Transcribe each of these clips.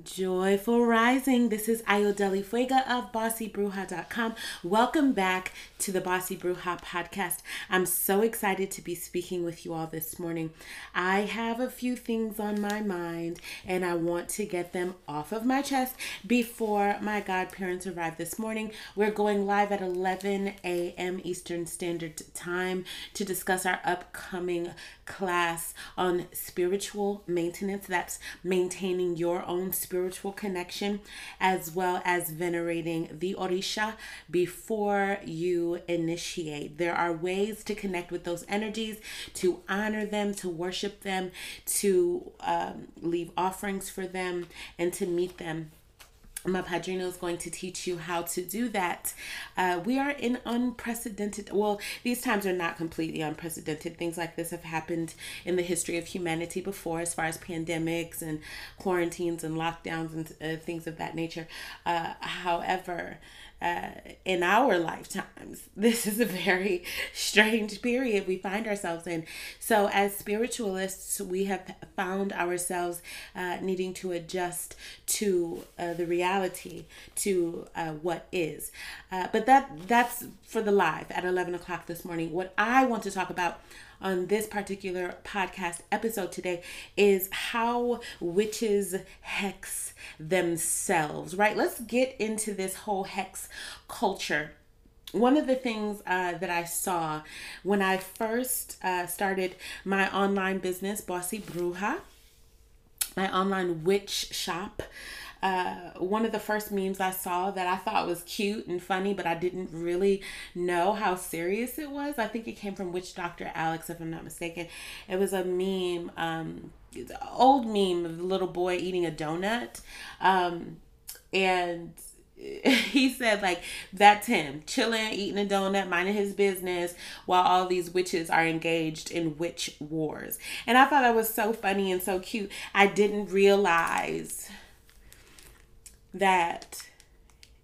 Joyful Rising. This is Ayodeli Fuega of BossyBruja.com. Welcome back to the Bossy Bruja podcast. I'm so excited to be speaking with you all this morning. I have a few things on my mind and I want to get them off of my chest before my godparents arrive this morning. We're going live at 11 a.m. Eastern Standard Time to discuss our upcoming class on spiritual maintenance. That's maintaining your own spiritual connection as well as venerating the Orisha before you initiate. There are ways to connect with those energies, to honor them, to worship them, to um, leave offerings for them, and to meet them my padrino is going to teach you how to do that. Uh, we are in unprecedented, well, these times are not completely unprecedented. Things like this have happened in the history of humanity before, as far as pandemics and quarantines and lockdowns and uh, things of that nature. Uh, however, uh, in our lifetimes. This is a very strange period we find ourselves in. So, as spiritualists, we have found ourselves uh, needing to adjust to uh, the reality, to uh, what is. Uh, but that that's for the live at 11 o'clock this morning. What I want to talk about on this particular podcast episode today is how witches hex themselves, right? Let's get into this whole hex culture one of the things uh, that I saw when I first uh, started my online business, Bossy Bruja, my online witch shop, uh, one of the first memes I saw that I thought was cute and funny, but I didn't really know how serious it was. I think it came from Witch Doctor Alex, if I'm not mistaken. It was a meme, um, old meme of the little boy eating a donut, um, and he said like that's him chilling eating a donut minding his business while all these witches are engaged in witch wars and i thought that was so funny and so cute i didn't realize that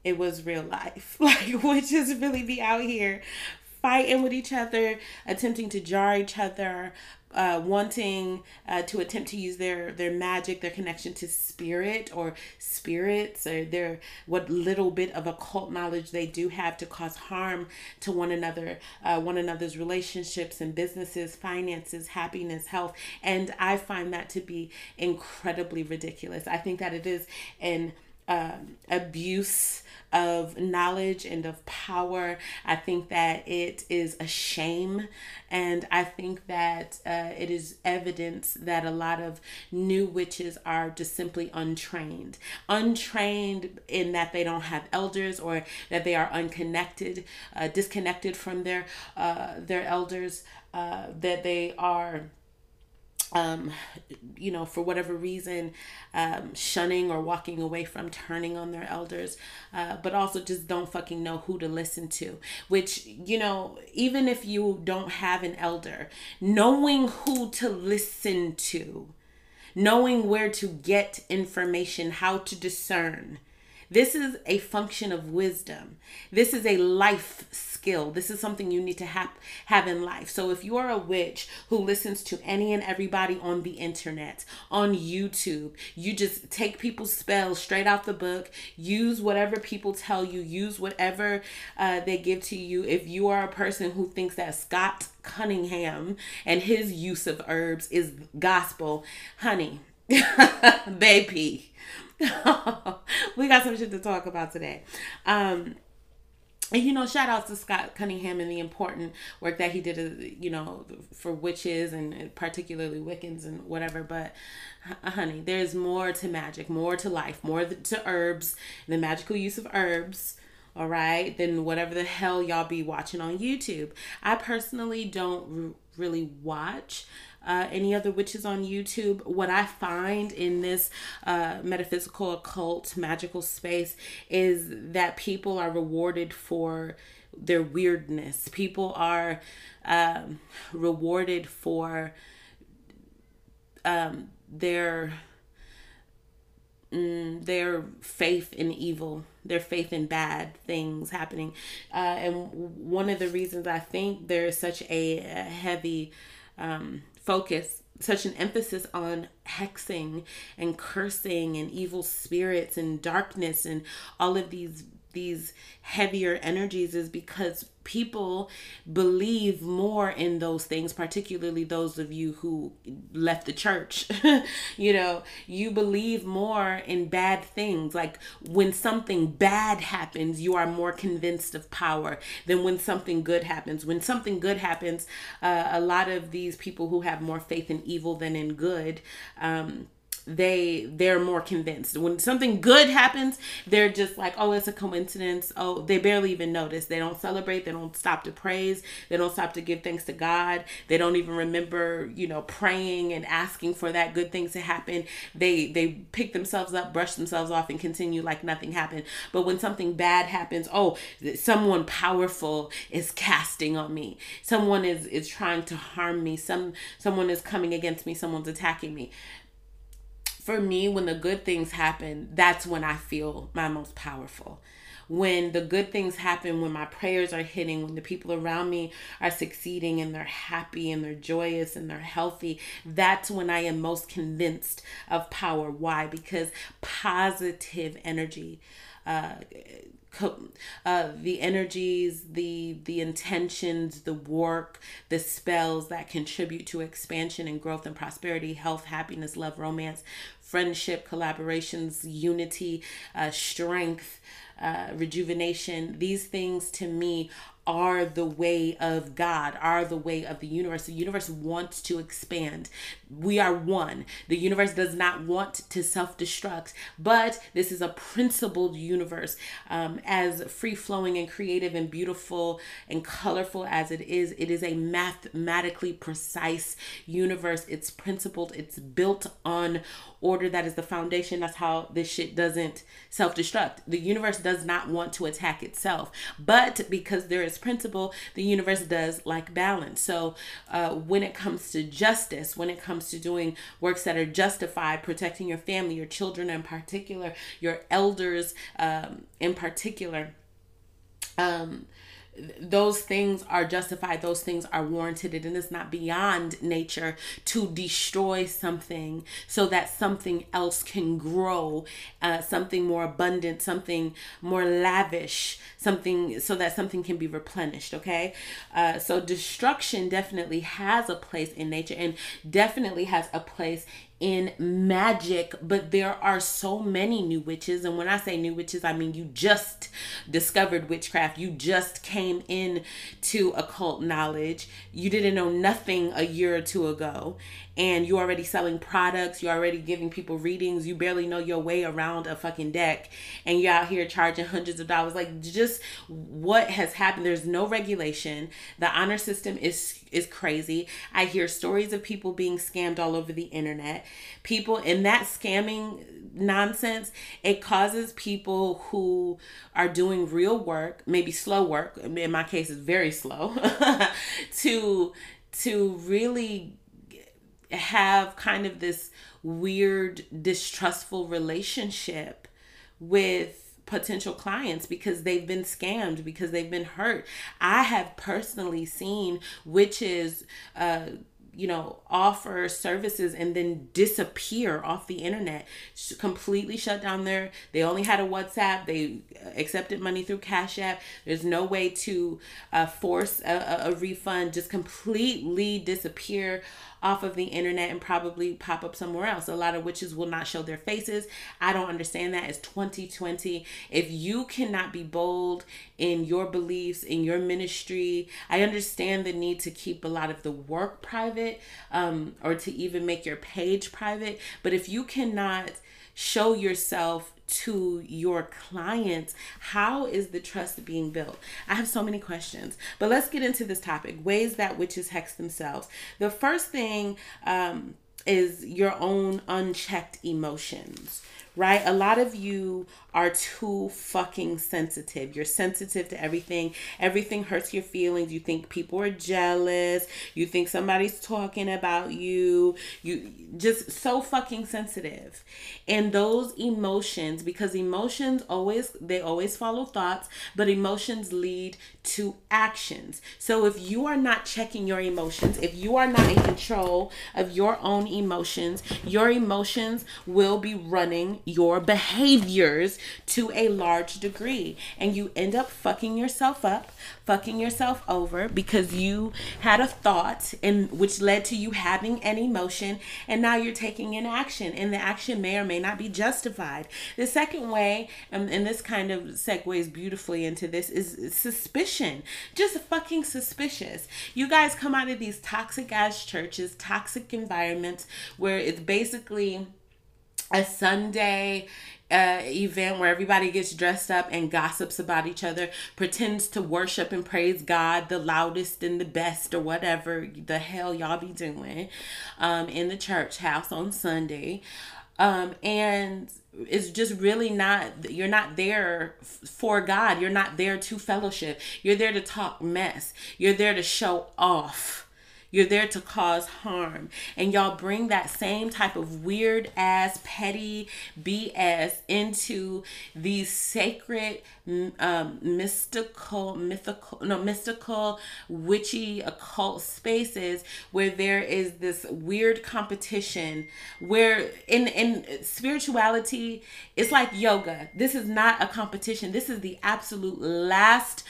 it was real life. Like, witches really be out here fighting with each other, attempting to jar each other, uh, wanting uh, to attempt to use their their magic, their connection to spirit or spirits, or their what little bit of occult knowledge they do have to cause harm to one another, uh, one another's relationships and businesses, finances, happiness, health, and I find that to be incredibly ridiculous. I think that it is an um, abuse of knowledge and of power. I think that it is a shame. And I think that uh, it is evidence that a lot of new witches are just simply untrained. Untrained in that they don't have elders or that they are unconnected, uh, disconnected from their, uh, their elders, uh, that they are um, you know, for whatever reason, um, shunning or walking away from turning on their elders, uh, but also just don't fucking know who to listen to. Which, you know, even if you don't have an elder, knowing who to listen to, knowing where to get information, how to discern. This is a function of wisdom. This is a life skill. This is something you need to have have in life. So if you are a witch who listens to any and everybody on the internet, on YouTube, you just take people's spells straight out the book, use whatever people tell you, use whatever uh, they give to you. If you are a person who thinks that Scott Cunningham and his use of herbs is gospel, honey, baby. we got some shit to talk about today. Um, and you know shout out to scott cunningham and the important work that he did uh, you know for witches and particularly wiccans and whatever but honey there's more to magic more to life more to herbs the magical use of herbs all right than whatever the hell y'all be watching on youtube i personally don't really watch uh, any other witches on YouTube. What I find in this uh, metaphysical, occult, magical space is that people are rewarded for their weirdness. People are um, rewarded for um, their mm, their faith in evil, their faith in bad things happening. Uh, and one of the reasons I think there is such a, a heavy um, focus such an emphasis on hexing and cursing and evil spirits and darkness and all of these these heavier energies is because people believe more in those things particularly those of you who left the church. You know you believe more in bad things. Like when something bad happens you are more convinced of power than when something good happens. When something good happens uh, a lot of these people who have more faith in evil than in good um, they they're more convinced. When something good happens they're just like oh it's a coincidence. Oh they barely even notice. They don't celebrate. They don't stop to praise. They don't stop to give thanks to god. They don't even remember you know praying and asking for that good thing to happen. They they pick themselves up brush themselves off and continue like nothing happened. But when something bad happens oh someone powerful is casting on me. Someone is is trying to harm me. Some someone is coming against me. Someone's attacking me for me, when the good things happen, that's when I feel my most powerful. When the good things happen, when my prayers are hitting, when the people around me are succeeding and they're happy and they're joyous and they're healthy, that's when I am most convinced of power. Why? Because positive energy. Uh, uh, the energies, the the intentions, the work, the spells that contribute to expansion and growth and prosperity, health, happiness, love, romance, friendship, collaborations, unity, uh, strength, uh, rejuvenation. These things to me are the way of God, are the way of the universe. The universe wants to expand. We are one. The universe does not want to self destruct, but this is a principled universe. Um, as free flowing and creative and beautiful and colorful as it is, it is a mathematically precise universe. It's principled, it's built on order that is the foundation. That's how this shit doesn't self destruct. The universe does not want to attack itself, but because there is principle, the universe does like balance. So uh, when it comes to justice, when it comes to doing works that are justified, protecting your family, your children in particular, your elders um, in particular, um, those things are justified those things are warranted and it's not beyond nature to destroy something so that something else can grow uh, something more abundant something more lavish something so that something can be replenished okay? Uh, so destruction definitely has a place in nature and definitely has a place in magic, but there are so many new witches. And when I say new witches, I mean you just discovered witchcraft. You just came in to occult knowledge. You didn't know nothing a year or two ago and you're already selling products, you're already giving people readings, you barely know your way around a fucking deck, and you're out here charging hundreds of dollars. Like just what has happened. There's no regulation. The honor system is is crazy. I hear stories of people being scammed all over the internet. People in that scamming nonsense, it causes people who are doing real work, maybe slow work, in my case is very slow, to to really have kind of this weird, distrustful relationship with potential clients because they've been scammed because they've been hurt i have personally seen witches uh you know, offer services and then disappear off the internet, completely shut down their. They only had a WhatsApp. They accepted money through Cash App. There's no way to uh, force a, a refund. Just completely disappear off of the internet and probably pop up somewhere else. A lot of witches will not show their faces. I don't understand that. It's 2020. If you cannot be bold in your beliefs, in your ministry, I understand the need to keep a lot of the work private um, or to even make your page private. But if you cannot show yourself to your clients how is the trust being built? I have so many questions but let's get into this topic ways that witches hex themselves. The first thing um, is your own unchecked emotions right? A lot of you are too fucking sensitive. You're sensitive to everything. Everything hurts your feelings. You think people are jealous. You think somebody's talking about you. You just so fucking sensitive. And those emotions because emotions always they always follow thoughts, but emotions lead to actions. So if you are not checking your emotions, if you are not in control of your own emotions, your emotions will be running your behaviors to a large degree. And you end up fucking yourself up, fucking yourself over because you had a thought and which led to you having an emotion and now you're taking an action and the action may or may not be justified. The second way, and, and this kind of segues beautifully into this, is suspicion. Just fucking suspicious. You guys come out of these toxic ass churches, toxic environments where it's basically a Sunday uh, event where everybody gets dressed up and gossips about each other, pretends to worship and praise God the loudest and the best or whatever the hell y'all be doing um, in the church house on Sunday. Um, and it's just really not you're not there for God. You're not there to fellowship. You're there to talk mess. You're there to show off you're there to cause harm. And y'all bring that same type of weird ass, petty BS into these sacred, um, mystical, mythical, no, mystical, witchy, occult spaces where there is this weird competition where in, in spirituality, it's like yoga. This is not a competition. This is the absolute last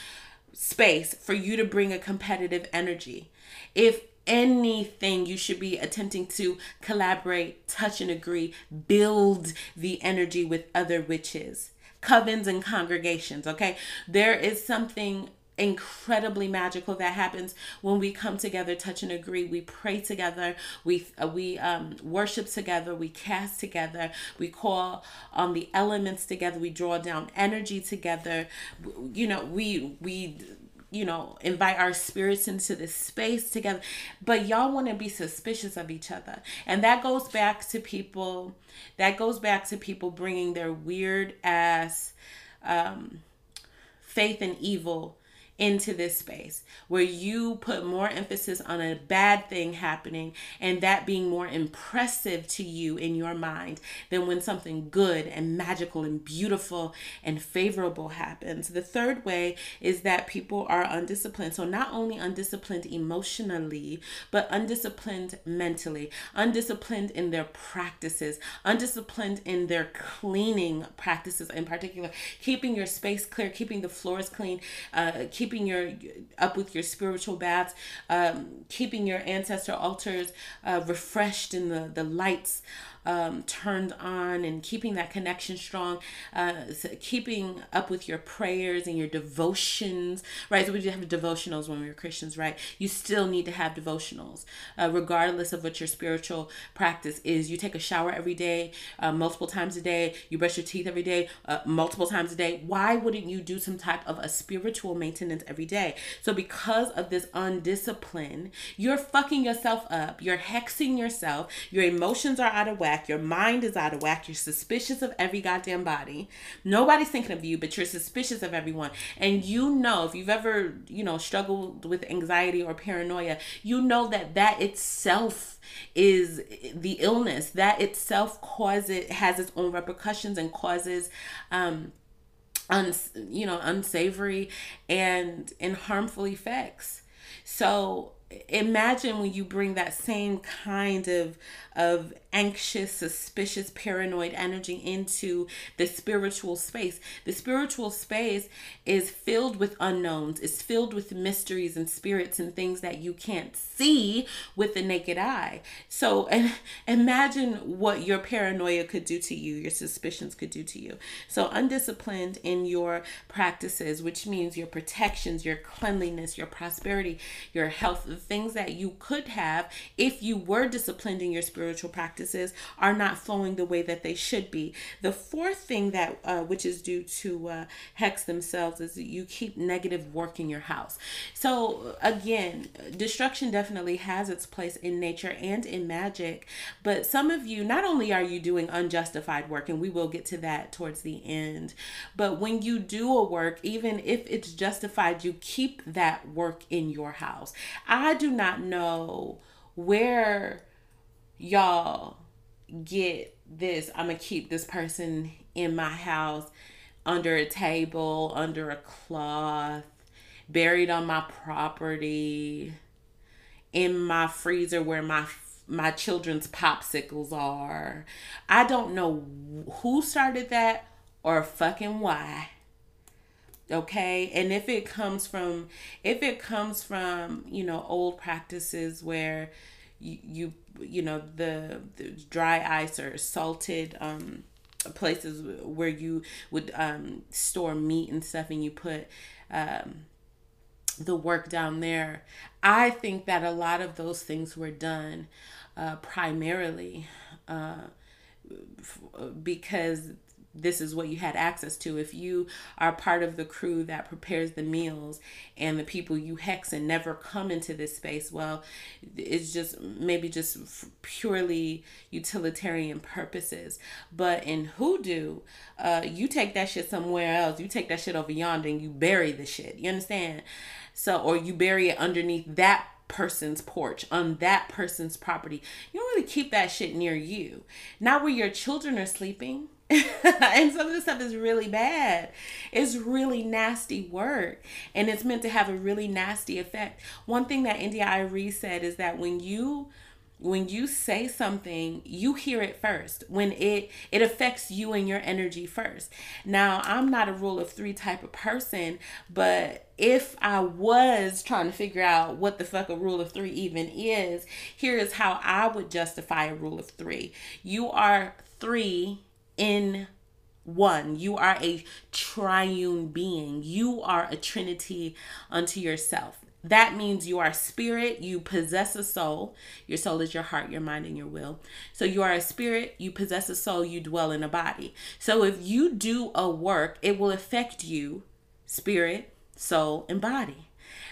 space for you to bring a competitive energy if anything you should be attempting to collaborate touch and agree build the energy with other witches covens and congregations okay? There is something incredibly magical that happens when we come together touch and agree we pray together we uh, we um, worship together we cast together we call on um, the elements together we draw down energy together. You know we we you know, invite our spirits into this space together. But y'all want to be suspicious of each other. And that goes back to people, that goes back to people bringing their weird ass um, faith and evil into this space where you put more emphasis on a bad thing happening and that being more impressive to you in your mind than when something good and magical and beautiful and favorable happens. The third way is that people are undisciplined. So, not only undisciplined emotionally, but undisciplined mentally, undisciplined in their practices, undisciplined in their cleaning practices in particular, keeping your space clear, keeping the floors clean, uh, keeping keeping your up with your spiritual baths, um, keeping your ancestor altars uh, refreshed in the the lights um, turned on and keeping that connection strong, uh, so keeping up with your prayers and your devotions, right? So we did have devotionals when we were Christians, right? You still need to have devotionals, uh, regardless of what your spiritual practice is. You take a shower every day, uh, multiple times a day. You brush your teeth every day, uh, multiple times a day. Why wouldn't you do some type of a spiritual maintenance every day? So because of this undiscipline, you're fucking yourself up. You're hexing yourself. Your emotions are out of whack whack. Your mind is out of whack. You're suspicious of every goddamn body. Nobody's thinking of you, but you're suspicious of everyone. And you know, if you've ever, you know, struggled with anxiety or paranoia, you know that that itself is the illness. That itself causes, has its own repercussions and causes, um, uns, you know, unsavory and, and harmful effects. So imagine when you bring that same kind of of anxious, suspicious, paranoid energy into the spiritual space. The spiritual space is filled with unknowns, it's filled with mysteries and spirits and things that you can't see with the naked eye. So, and imagine what your paranoia could do to you, your suspicions could do to you. So, undisciplined in your practices, which means your protections, your cleanliness, your prosperity, your health, things that you could have if you were disciplined in your spiritual practices are not flowing the way that they should be. The fourth thing that, uh, which is due to uh, hex themselves, is that you keep negative work in your house. So, again, destruction definitely has its place in nature and in magic, but some of you, not only are you doing unjustified work, and we will get to that towards the end, but when you do a work, even if it's justified, you keep that work in your house. I do not know where y'all get this. I'm going to keep this person in my house under a table, under a cloth, buried on my property, in my freezer where my my children's popsicles are. I don't know who started that or fucking why okay? And if it comes from if it comes from you know old practices where you you, you know the, the dry ice or salted um places where you would um store meat and stuff and you put um the work down there i think that a lot of those things were done uh primarily uh because this is what you had access to. If you are part of the crew that prepares the meals and the people you hex and never come into this space, well, it's just maybe just purely utilitarian purposes. But in hoodoo, uh, you take that shit somewhere else. You take that shit over yonder and you bury the shit. You understand? So, or you bury it underneath that person's porch, on that person's property. You don't really keep that shit near you. Not where your children are sleeping and some of the stuff is really bad. It's really nasty work. And it's meant to have a really nasty effect. One thing that India.Arie said is that when you when you say something you hear it first when it it affects you and your energy first now i'm not a rule of three type of person but if i was trying to figure out what the fuck a rule of three even is here is how i would justify a rule of three you are three in one. You are a triune being. You are a trinity unto yourself. That means you are spirit, you possess a soul. Your soul is your heart, your mind, and your will. So you are a spirit, you possess a soul, you dwell in a body. So if you do a work, it will affect you, spirit, soul, and body.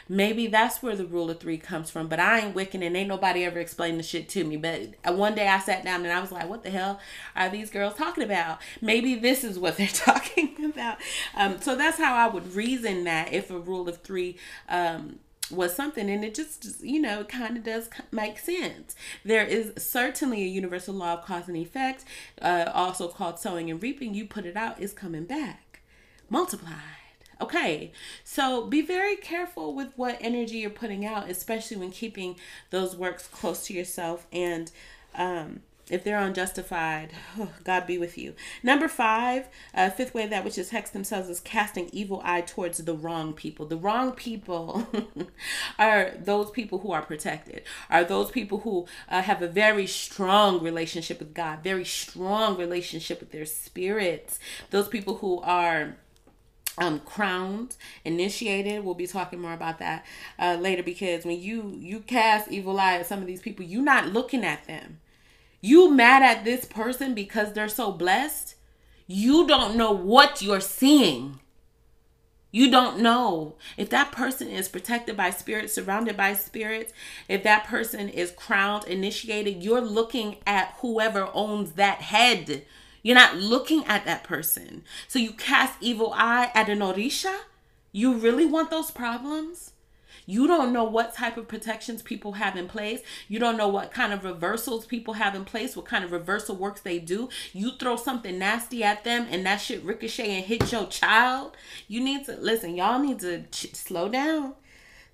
Maybe that's where the rule of three comes from. But I ain't Wiccan and ain't nobody ever explained the shit to me. But one day I sat down and I was like, what the hell are these girls talking about? Maybe this is what they're talking about. Um, so that's how I would reason that if a rule of three um, was something and it just you know it kind of does make sense there is certainly a universal law of cause and effect uh, also called sowing and reaping you put it out is coming back multiply Okay, so be very careful with what energy you're putting out, especially when keeping those works close to yourself. And um, if they're unjustified, oh, God be with you. Number five, uh, fifth way that which is hex themselves is casting evil eye towards the wrong people. The wrong people are those people who are protected, are those people who uh, have a very strong relationship with God, very strong relationship with their spirits, those people who are um crowned initiated. We'll be talking more about that uh later because when you you cast evil eye at some of these people you're not looking at them. You mad at this person because they're so blessed? You don't know what you're seeing. You don't know. If that person is protected by spirits, surrounded by spirits, if that person is crowned, initiated, you're looking at whoever owns that head. You're not looking at that person. So you cast evil eye at an Orisha? You really want those problems? You don't know what type of protections people have in place. You don't know what kind of reversals people have in place, what kind of reversal works they do. You throw something nasty at them and that shit ricochet and hit your child. You need to listen, y'all need to ch- slow down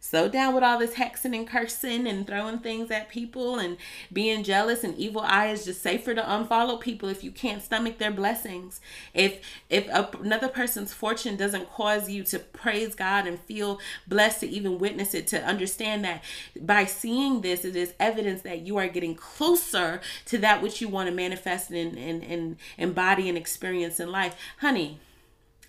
slow down with all this hexing and cursing and throwing things at people and being jealous and evil eye is just safer to unfollow people. If you can't stomach their blessings if if another person's fortune doesn't cause you to praise god and feel blessed to even witness it to understand that by seeing this it is evidence that you are getting closer to that which you want to manifest and, and, and embody and experience in life. Honey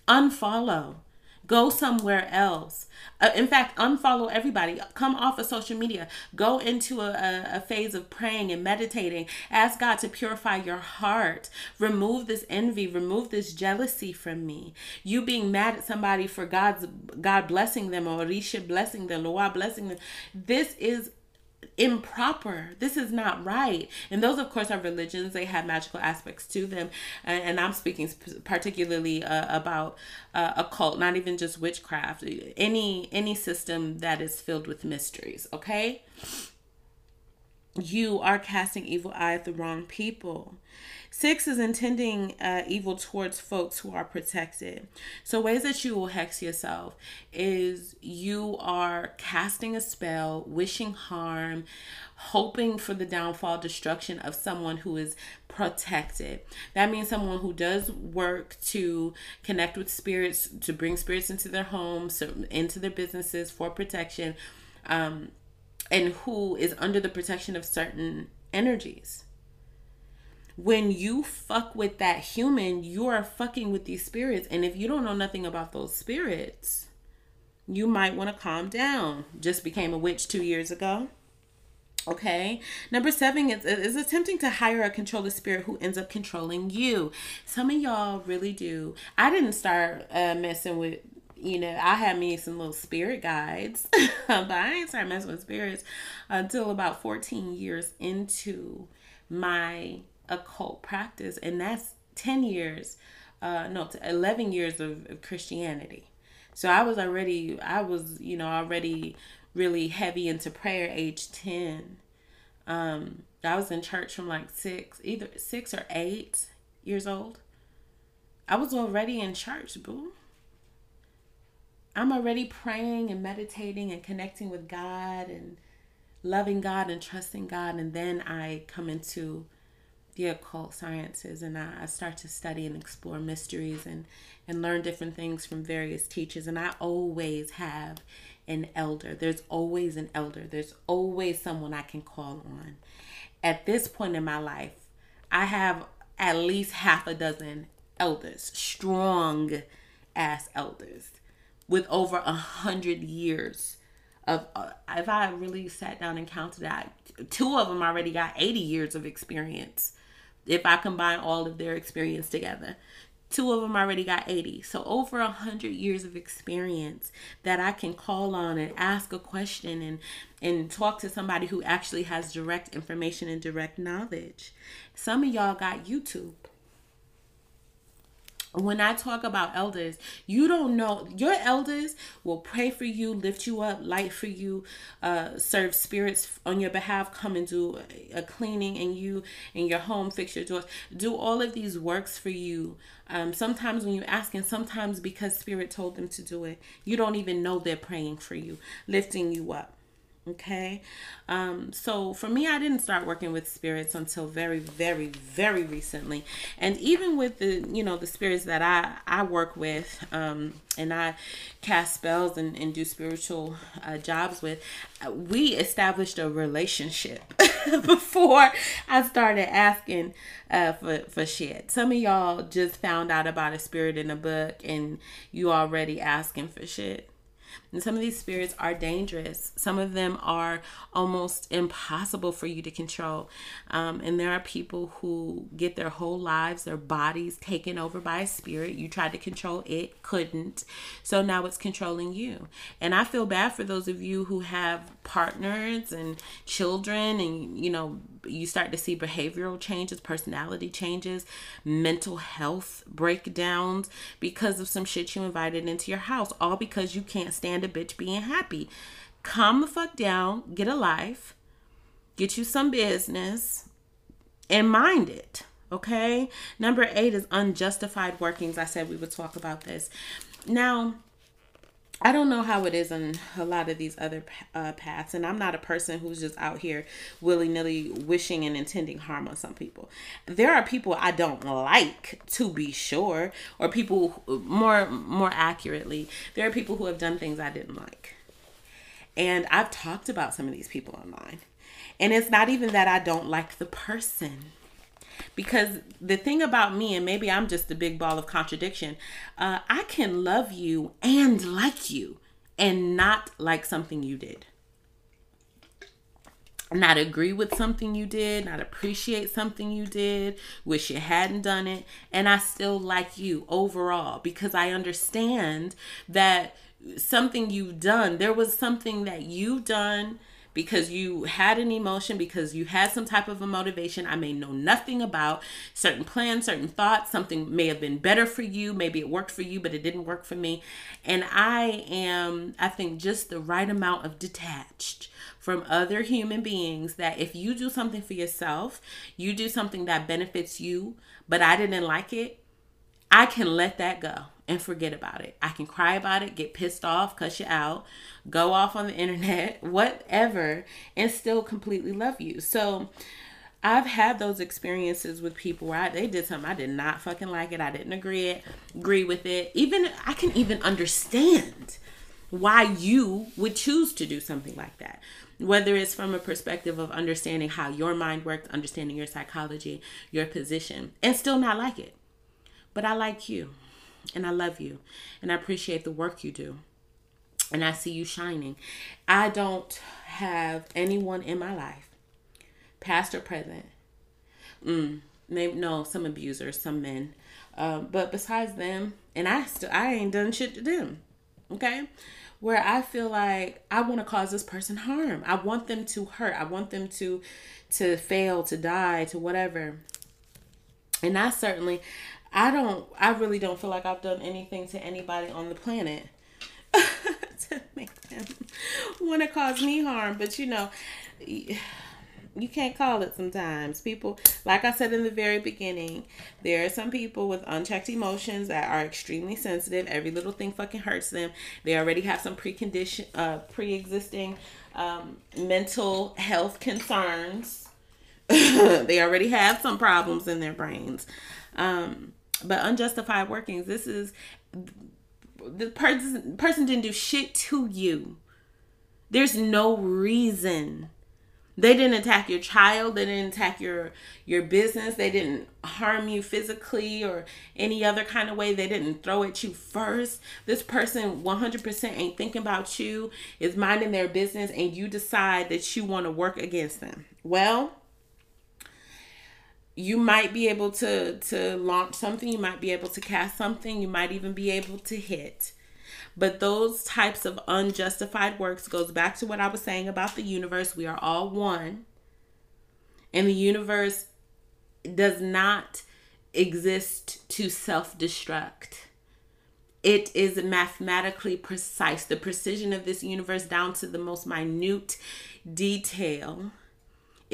unfollow Go somewhere else. Uh, in fact, unfollow everybody. Come off of social media. Go into a, a, a phase of praying and meditating. Ask God to purify your heart. Remove this envy. Remove this jealousy from me. You being mad at somebody for God's God blessing them or Risha blessing them, Loa blessing them. This is improper. This is not right. And those, of course, are religions. They have magical aspects to them. And, and I'm speaking particularly uh, about uh, occult, not even just witchcraft. Any any system that is filled with mysteries. Okay. You are casting evil eye at the wrong people. Six is intending uh, evil towards folks who are protected. So, ways that you will hex yourself is you are casting a spell, wishing harm, hoping for the downfall, destruction of someone who is protected. That means someone who does work to connect with spirits, to bring spirits into their homes, into their businesses for protection, um, and who is under the protection of certain energies when you fuck with that human, you are fucking with these spirits. And if you don't know nothing about those spirits, you might want to calm down. Just became a witch two years ago. Okay. Number seven is, is attempting to hire a controller spirit who ends up controlling you. Some of y'all really do. I didn't start uh, messing with, you know, I had me some little spirit guides, but I didn't start messing with spirits until about 14 years into my occult practice, and that's 10 years, uh, no, 11 years of, of Christianity. So I was already, I was, you know, already really heavy into prayer age 10. Um, I was in church from like six, either six or eight years old. I was already in church, boo. I'm already praying and meditating and connecting with God and loving God and trusting God. And then I come into the occult sciences and I, I start to study and explore mysteries and, and learn different things from various teachers. And I always have an elder. There's always an elder. There's always someone I can call on. At this point in my life, I have at least half a dozen elders, strong ass elders with over a hundred years of uh, if I really sat down and counted that, two of them already got 80 years of experience if I combine all of their experience together. Two of them already got 80. So over a hundred years of experience that I can call on and ask a question and and talk to somebody who actually has direct information and direct knowledge. Some of y'all got YouTube when I talk about elders, you don't know your elders will pray for you, lift you up, light for you, uh, serve spirits on your behalf, come and do a cleaning in you in your home, fix your doors, do all of these works for you. Um, sometimes when you ask, and sometimes because spirit told them to do it, you don't even know they're praying for you, lifting you up. Okay. Um, so for me, I didn't start working with spirits until very, very, very recently. And even with the, you know, the spirits that I, I work with, um, and I cast spells and, and do spiritual uh, jobs with, uh, we established a relationship before I started asking uh, for, for shit. Some of y'all just found out about a spirit in a book and you already asking for shit. And some of these spirits are dangerous. Some of them are almost impossible for you to control. Um, and there are people who get their whole lives, their bodies taken over by a spirit. You tried to control it, couldn't. So now it's controlling you. And I feel bad for those of you who have partners and children and, you know, you start to see behavioral changes, personality changes, mental health breakdowns because of some shit you invited into your house, all because you can't stand a bitch being happy. Calm the fuck down, get a life, get you some business, and mind it. Okay. Number eight is unjustified workings. I said we would talk about this. Now, I don't know how it is on a lot of these other uh, paths, and I'm not a person who's just out here willy nilly wishing and intending harm on some people. There are people I don't like, to be sure, or people more more accurately, there are people who have done things I didn't like, and I've talked about some of these people online, and it's not even that I don't like the person. Because the thing about me, and maybe I'm just a big ball of contradiction, uh, I can love you and like you and not like something you did. Not agree with something you did, not appreciate something you did, wish you hadn't done it, and I still like you overall because I understand that something you've done, there was something that you've done because you had an emotion, because you had some type of a motivation I may know nothing about, certain plans, certain thoughts, something may have been better for you, maybe it worked for you, but it didn't work for me. And I am, I think, just the right amount of detached from other human beings that if you do something for yourself, you do something that benefits you, but I didn't like it, I can let that go and forget about it. I can cry about it, get pissed off, cuss you out, go off on the internet, whatever, and still completely love you. So I've had those experiences with people where I, they did something I did not fucking like it. I didn't agree it, agree with it. Even I can even understand why you would choose to do something like that. Whether it's from a perspective of understanding how your mind works, understanding your psychology, your position, and still not like it. But I like you and I love you and I appreciate the work you do. And I see you shining. I don't have anyone in my life, past or present. Mm, maybe no, some abusers, some men. Um, but besides them, and I still I ain't done shit to them. Okay? Where I feel like I want to cause this person harm. I want them to hurt. I want them to to fail, to die, to whatever. And I certainly I don't I really don't feel like I've done anything to anybody on the planet to make them want to cause me harm, but you know, you can't call it sometimes. People, like I said in the very beginning, there are some people with unchecked emotions that are extremely sensitive. Every little thing fucking hurts them. They already have some precondition, uh, pre-existing um, mental health concerns. they already have some problems in their brains. Um, but unjustified workings, this is the person person didn't do shit to you. There's no reason. They didn't attack your child, they didn't attack your your business, they didn't harm you physically or any other kind of way. They didn't throw at you first. This person 100% ain't thinking about you, is minding their business and you decide that you want to work against them. Well, you might be able to to launch something you might be able to cast something you might even be able to hit. But those types of unjustified works goes back to what i was saying about the universe. We are all one. And the universe does not exist to self-destruct. It is mathematically precise. The precision of this universe down to the most minute detail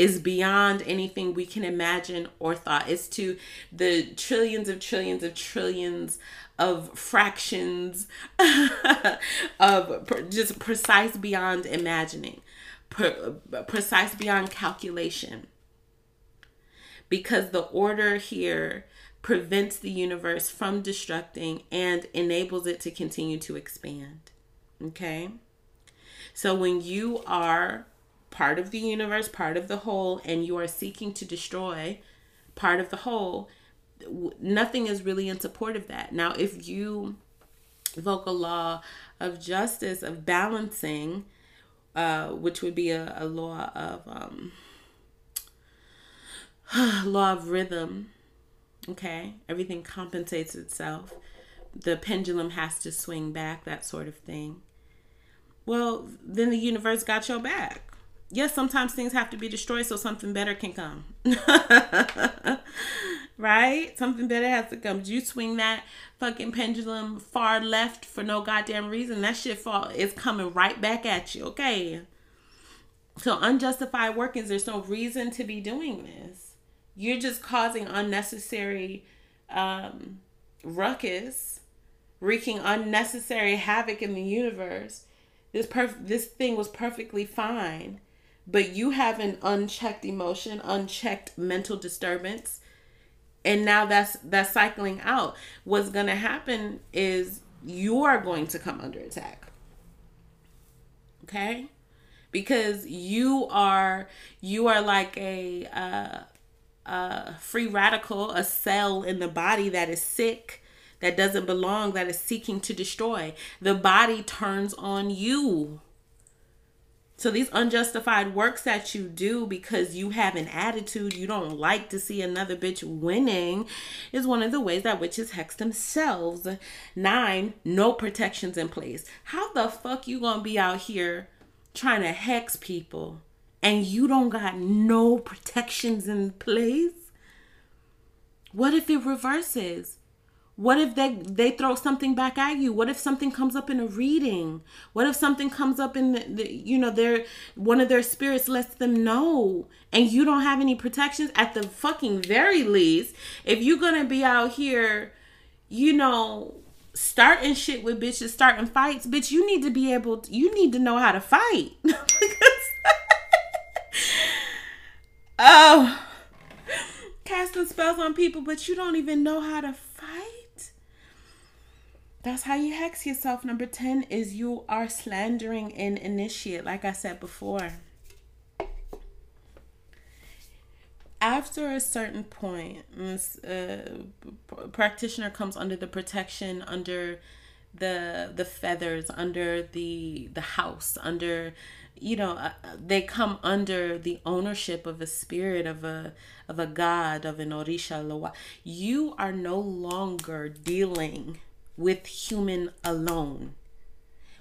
is beyond anything we can imagine or thought. It's to the trillions of trillions of trillions of fractions of just precise beyond imagining, precise beyond calculation. Because the order here prevents the universe from destructing and enables it to continue to expand. Okay? So when you are part of the universe, part of the whole, and you are seeking to destroy part of the whole, nothing is really in support of that. Now, if you invoke a law of justice, of balancing, uh, which would be a, a law of um, law of rhythm, okay, everything compensates itself. The pendulum has to swing back, that sort of thing. Well, then the universe got your back yes, sometimes things have to be destroyed so something better can come. right? Something better has to come. You swing that fucking pendulum far left for no goddamn reason. That shit fall is coming right back at you. Okay. So unjustified workings, there's no reason to be doing this. You're just causing unnecessary um, ruckus, wreaking unnecessary havoc in the universe. This perf- this thing was perfectly fine but you have an unchecked emotion, unchecked mental disturbance, and now that's that's cycling out. What's going to happen is you are going to come under attack. Okay? Because you are you are like a uh a free radical, a cell in the body that is sick, that doesn't belong, that is seeking to destroy. The body turns on you. So these unjustified works that you do because you have an attitude, you don't like to see another bitch winning, is one of the ways that witches hex themselves. Nine, no protections in place. How the fuck you gonna be out here trying to hex people and you don't got no protections in place? What if it reverses? What if they they throw something back at you? What if something comes up in a reading? What if something comes up in the, the you know their one of their spirits lets them know and you don't have any protections at the fucking very least if you're going to be out here you know starting shit with bitches starting fights bitch you need to be able to, you need to know how to fight oh casting spells on people but you don't even know how to fight that's how you hex yourself. Number 10 is you are slandering an initiate, like I said before. After a certain point, a uh, practitioner comes under the protection, under the the feathers, under the the house, under you know uh, they come under the ownership of a spirit of a of a god of an orisha. You are no longer dealing with human alone.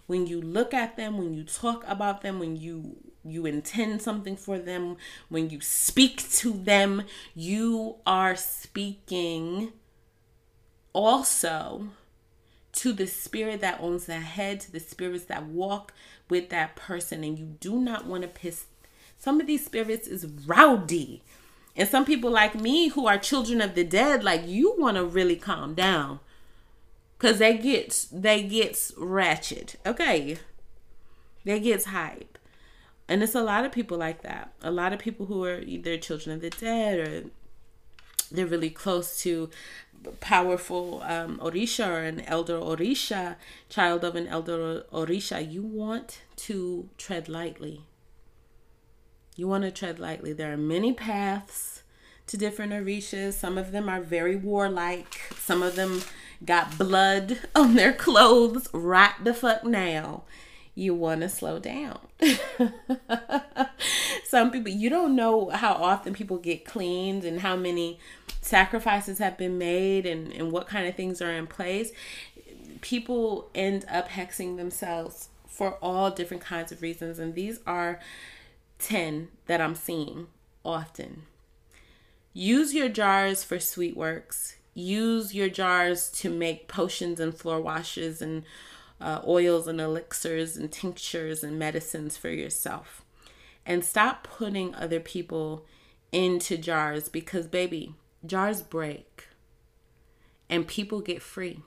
When you look at them, when you talk about them, when you you intend something for them, when you speak to them, you are speaking also to the spirit that owns the head, to the spirits that walk with that person, and you do not want to piss. Some of these spirits is rowdy. And some people like me who are children of the dead, like you want to really calm down Cause they get they gets ratchet. Okay. They gets hype. And it's a lot of people like that. A lot of people who are either children of the dead or they're really close to powerful um, Orisha or an elder Orisha, child of an elder Orisha. You want to tread lightly. You want to tread lightly. There are many paths to different Orishas. Some of them are very warlike. Some of them got blood on their clothes right the fuck now. You want to slow down. Some people, you don't know how often people get cleaned and how many sacrifices have been made and, and what kind of things are in place. People end up hexing themselves for all different kinds of reasons. And these are 10 that I'm seeing often. Use your jars for sweet works use your jars to make potions and floor washes and uh, oils and elixirs and tinctures and medicines for yourself. And stop putting other people into jars because, baby, jars break and people get free.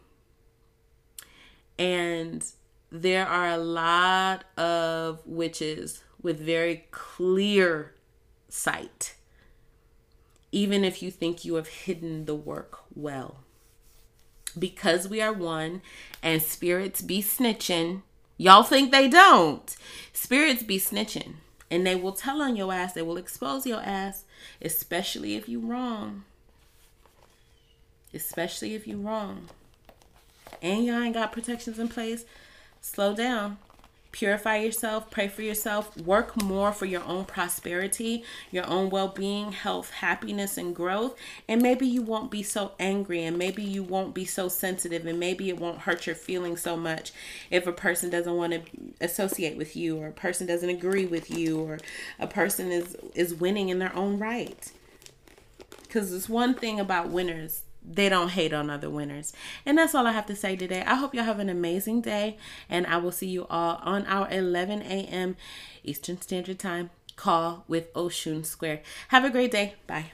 And there are a lot of witches with very clear sight even if you think you have hidden the work well. Because we are one and spirits be snitching, y'all think they don't. Spirits be snitching and they will tell on your ass, they will expose your ass, especially if you wrong. Especially if you wrong. And y'all ain't got protections in place. Slow down purify yourself, pray for yourself, work more for your own prosperity, your own well being, health, happiness, and growth. And maybe you won't be so angry, and maybe you won't be so sensitive, and maybe it won't hurt your feelings so much if a person doesn't want to associate with you, or a person doesn't agree with you, or a person is, is winning in their own right. Because it's one thing about winners they don't hate on other winners. And that's all I have to say today. I hope y'all have an amazing day, and I will see you all on our 11 a.m. Eastern Standard Time call with Oshun Square. Have a great day. Bye.